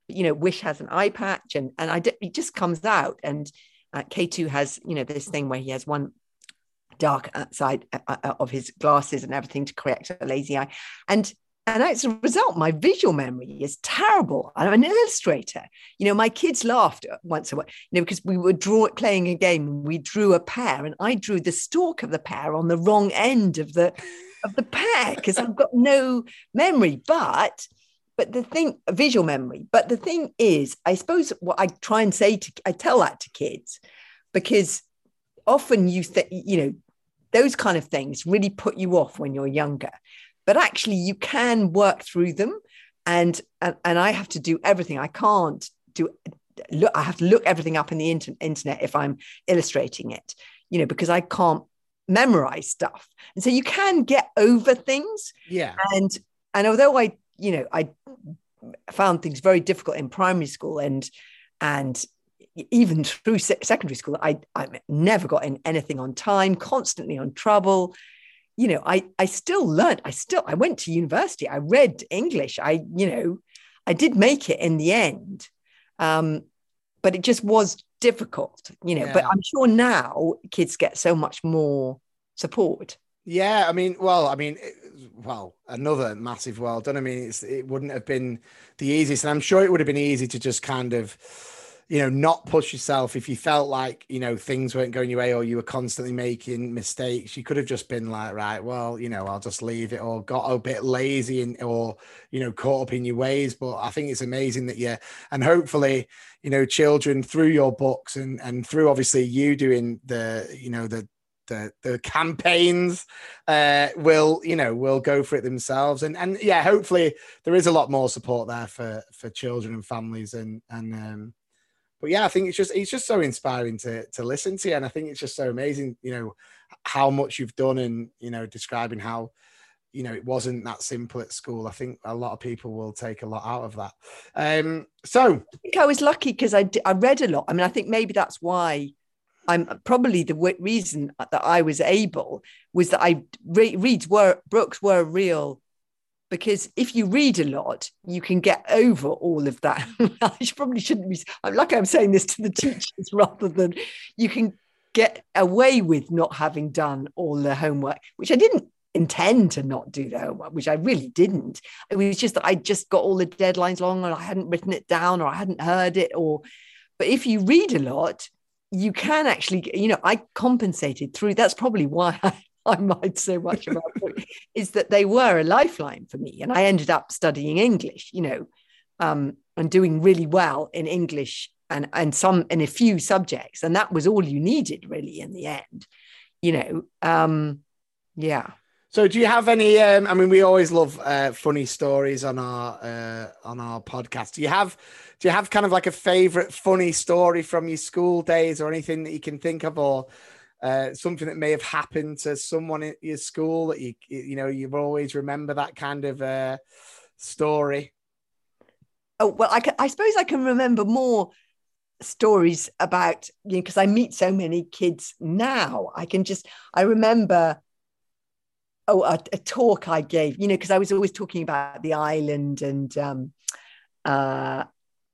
but, you know, Wish has an eye patch, and and I d- it just comes out, and uh, K two has, you know, this thing where he has one dark side uh, uh, of his glasses and everything to correct a lazy eye, and. And as a result, my visual memory is terrible. I'm an illustrator. You know, my kids laughed once a while, you know, because we were draw, playing a game and we drew a pear, and I drew the stalk of the pear on the wrong end of the of the pear because I've got no memory. But but the thing, visual memory. But the thing is, I suppose what I try and say to I tell that to kids because often you think you know those kind of things really put you off when you're younger. But actually you can work through them. And and, and i have to do everything. I can't do look i have to look everything up in the inter- internet if i'm illustrating it you know because i can't memorize stuff. And so you can get over things. Yeah. and and although i you know i found things very difficult in primary school and and even through secondary school i i never got in anything on time constantly on trouble you know i i still learned i still i went to university i read english i you know i did make it in the end um but it just was difficult you know but i'm sure now kids get so much more support Yeah, I mean, well, I mean, it- well, another massive well done. I mean, it's, it wouldn't have been the easiest, and I'm sure it would have been easy to just kind of, you know, not push yourself if you felt like you know things weren't going your way or you were constantly making mistakes. You could have just been like, right, well, you know, I'll just leave it, or got a bit lazy and or you know caught up in your ways. But I think it's amazing that you and hopefully, you know, children through your books and and through obviously you doing the you know the the the campaigns uh will you know will go for it themselves and and yeah hopefully there is a lot more support there for for children and families and and um but yeah i think it's just it's just so inspiring to to listen to and i think it's just so amazing you know how much you've done and you know describing how you know it wasn't that simple at school. I think a lot of people will take a lot out of that. Um, so I think I was lucky because I, d- I read a lot. I mean, I think maybe that's why I'm probably the w- reason that I was able was that I re- reads were books were real because if you read a lot, you can get over all of that. I probably shouldn't be. I'm lucky I'm saying this to the teachers rather than you can get away with not having done all the homework, which I didn't intend to not do the homework, which I really didn't. It was just that I just got all the deadlines wrong and I hadn't written it down or I hadn't heard it or but if you read a lot, you can actually, you know, I compensated through that's probably why I, I mind so much about books, is that they were a lifeline for me. And I ended up studying English, you know, um, and doing really well in English and and some in a few subjects. And that was all you needed really in the end, you know. Um, yeah. So, do you have any? Um, I mean, we always love uh, funny stories on our uh, on our podcast. Do you have? Do you have kind of like a favorite funny story from your school days, or anything that you can think of, or uh, something that may have happened to someone at your school that you you know you've always remember that kind of uh, story? Oh well, I can, I suppose I can remember more stories about you know because I meet so many kids now. I can just I remember oh, a, a talk I gave, you know, because I was always talking about the island and um, uh,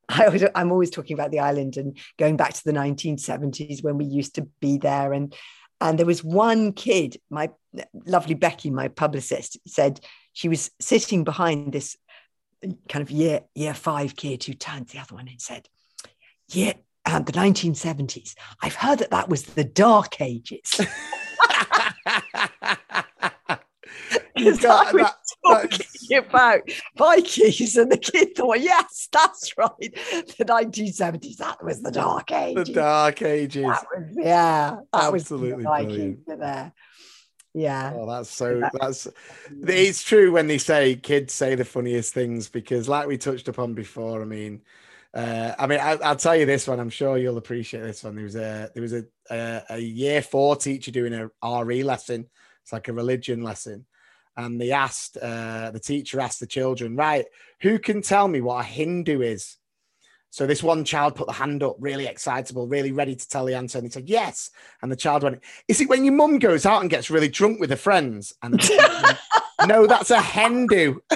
I I'm always talking about the island and going back to the 1970s when we used to be there. And and there was one kid, my lovely Becky, my publicist, said she was sitting behind this kind of year year five kid who turned to the other one and said, "Yeah, um, the 1970s. I've heard that that was the Dark Ages." I was that- about Vikings, and the kid thought, "Yes, that's right. The 1970s. That was the Dark ages. the dark ages. That was, yeah, that Absolutely was the Vikings there. Yeah. Oh, that's so. That's it's true when they say kids say the funniest things because, like we touched upon before, I mean, uh, I mean, I, I'll tell you this one. I'm sure you'll appreciate this one. There was a there was a a, a year four teacher doing a RE lesson. It's like a religion lesson, and they asked uh, the teacher asked the children, right, who can tell me what a Hindu is? So this one child put the hand up, really excitable, really ready to tell the answer, and he said yes. And the child went, "Is it when your mum goes out and gets really drunk with her friends?" And went, no, that's a Hindu.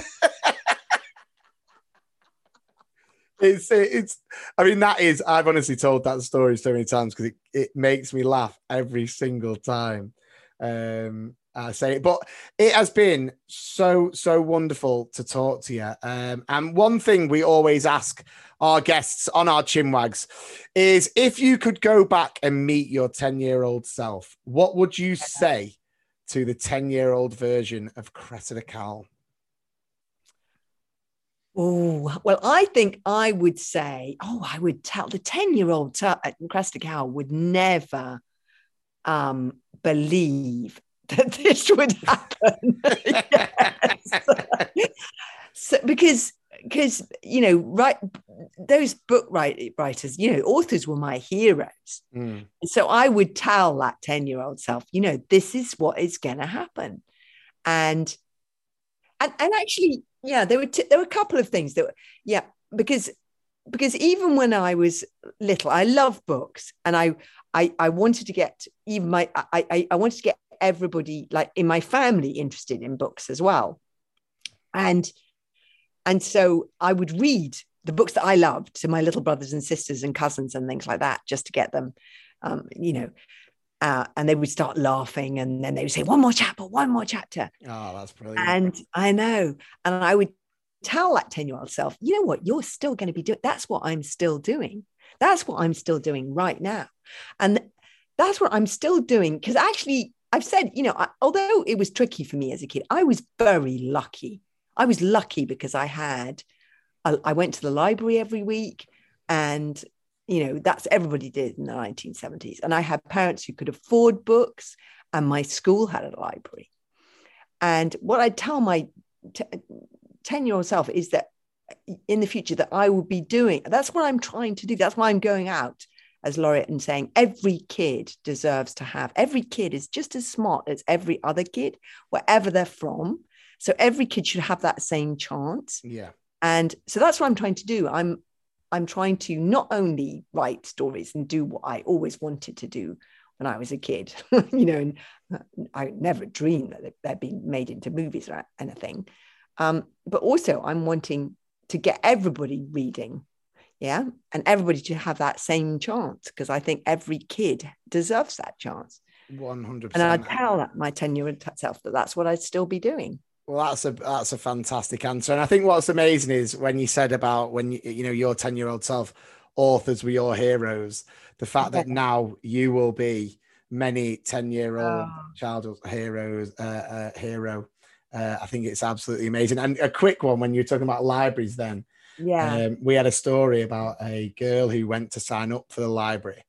it's it's. I mean, that is. I've honestly told that story so many times because it, it makes me laugh every single time. Um, Say it, but it has been so so wonderful to talk to you. Um, and one thing we always ask our guests on our chinwags is if you could go back and meet your 10 year old self, what would you say to the 10 year old version of Cressida Cowell? Oh, well, I think I would say, oh, I would tell the 10 year old Cressida Cowell would never um, believe that this would happen. Yes. so, because because you know right those book write, writers you know authors were my heroes Mm. so i would tell that 10 year old self you know this is what is going to happen and and and actually yeah there were t- there were a couple of things that were yeah because because even when i was little i loved books and i i i wanted to get even my i i, I wanted to get everybody like in my family interested in books as well and and so i would read the books that i loved to my little brothers and sisters and cousins and things like that just to get them um you know uh, and they would start laughing and then they would say one more chapter one more chapter Oh, that's brilliant. and I know. And I would tell that 10 year old self, you know what? You're still going to be doing that's what I'm still doing. That's what I'm still doing right now. And that's what I'm still doing. Because actually, I've said, you know, I, although it was tricky for me as a kid, I was very lucky. I was lucky because I had, I, I went to the library every week and you know that's everybody did in the 1970s and i had parents who could afford books and my school had a library. And what i tell my 10 year old self is that in the future that i will be doing that's what i'm trying to do. That's why i'm going out as laureate and saying every kid deserves to have every kid is just as smart as every other kid wherever they're from So every kid should have that same chance. Yeah. And so that's what I'm trying to do. I'm I'm trying to not only write stories and do what I always wanted to do when I was a kid, you know, and uh, I never dreamed that they'd be made into movies or anything. Um, but also, I'm wanting to get everybody reading, yeah, and everybody to have that same chance because I think every kid deserves that chance. One hundred And I percent. tell that my ten-year-old self that that's what I'd still be doing. Well, that's a that's a fantastic answer, and I think what's amazing is when you said about when you you know your ten year old self, authors were your heroes. The fact that now you will be many ten year old Oh. childhood heroes uh, uh, hero. Uh, I think it's absolutely amazing. And a quick one when you're talking about libraries, then Yeah. um, we had a story about a girl who went to sign up for the library,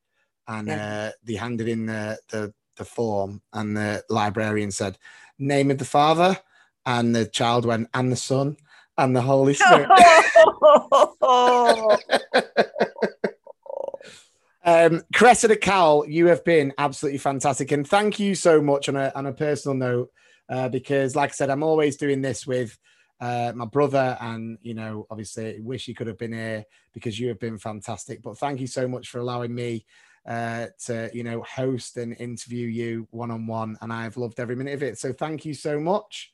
and Yeah. uh, they handed in the, the the form, and the librarian said, "Name of the father," and the child went, "And the son." And the Holy Spirit. um, Cressida Cowell, you have been absolutely fantastic, and thank you so much on a on a personal note, uh, because like I said, I'm always doing this with uh, my brother, and you know, obviously, wish you could have been here because you have been fantastic. But thank you so much for allowing me uh, to, you know, host and interview you one on one, and I've loved every minute of it. So thank you so much.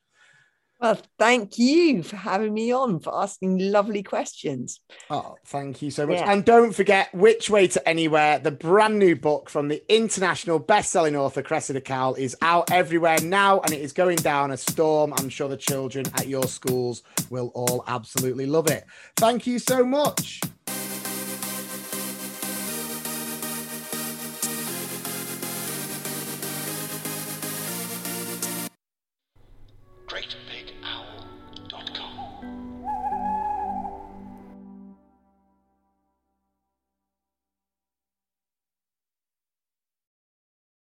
Well, thank you for having me on, for asking lovely questions. Oh, thank you so much. Yeah. And don't forget Which Way to Anywhere, the brand new book from the international best-selling author Cressida Cowell is out everywhere now and it is going down a storm. I'm sure the children at your schools will all absolutely love it. Thank you so much.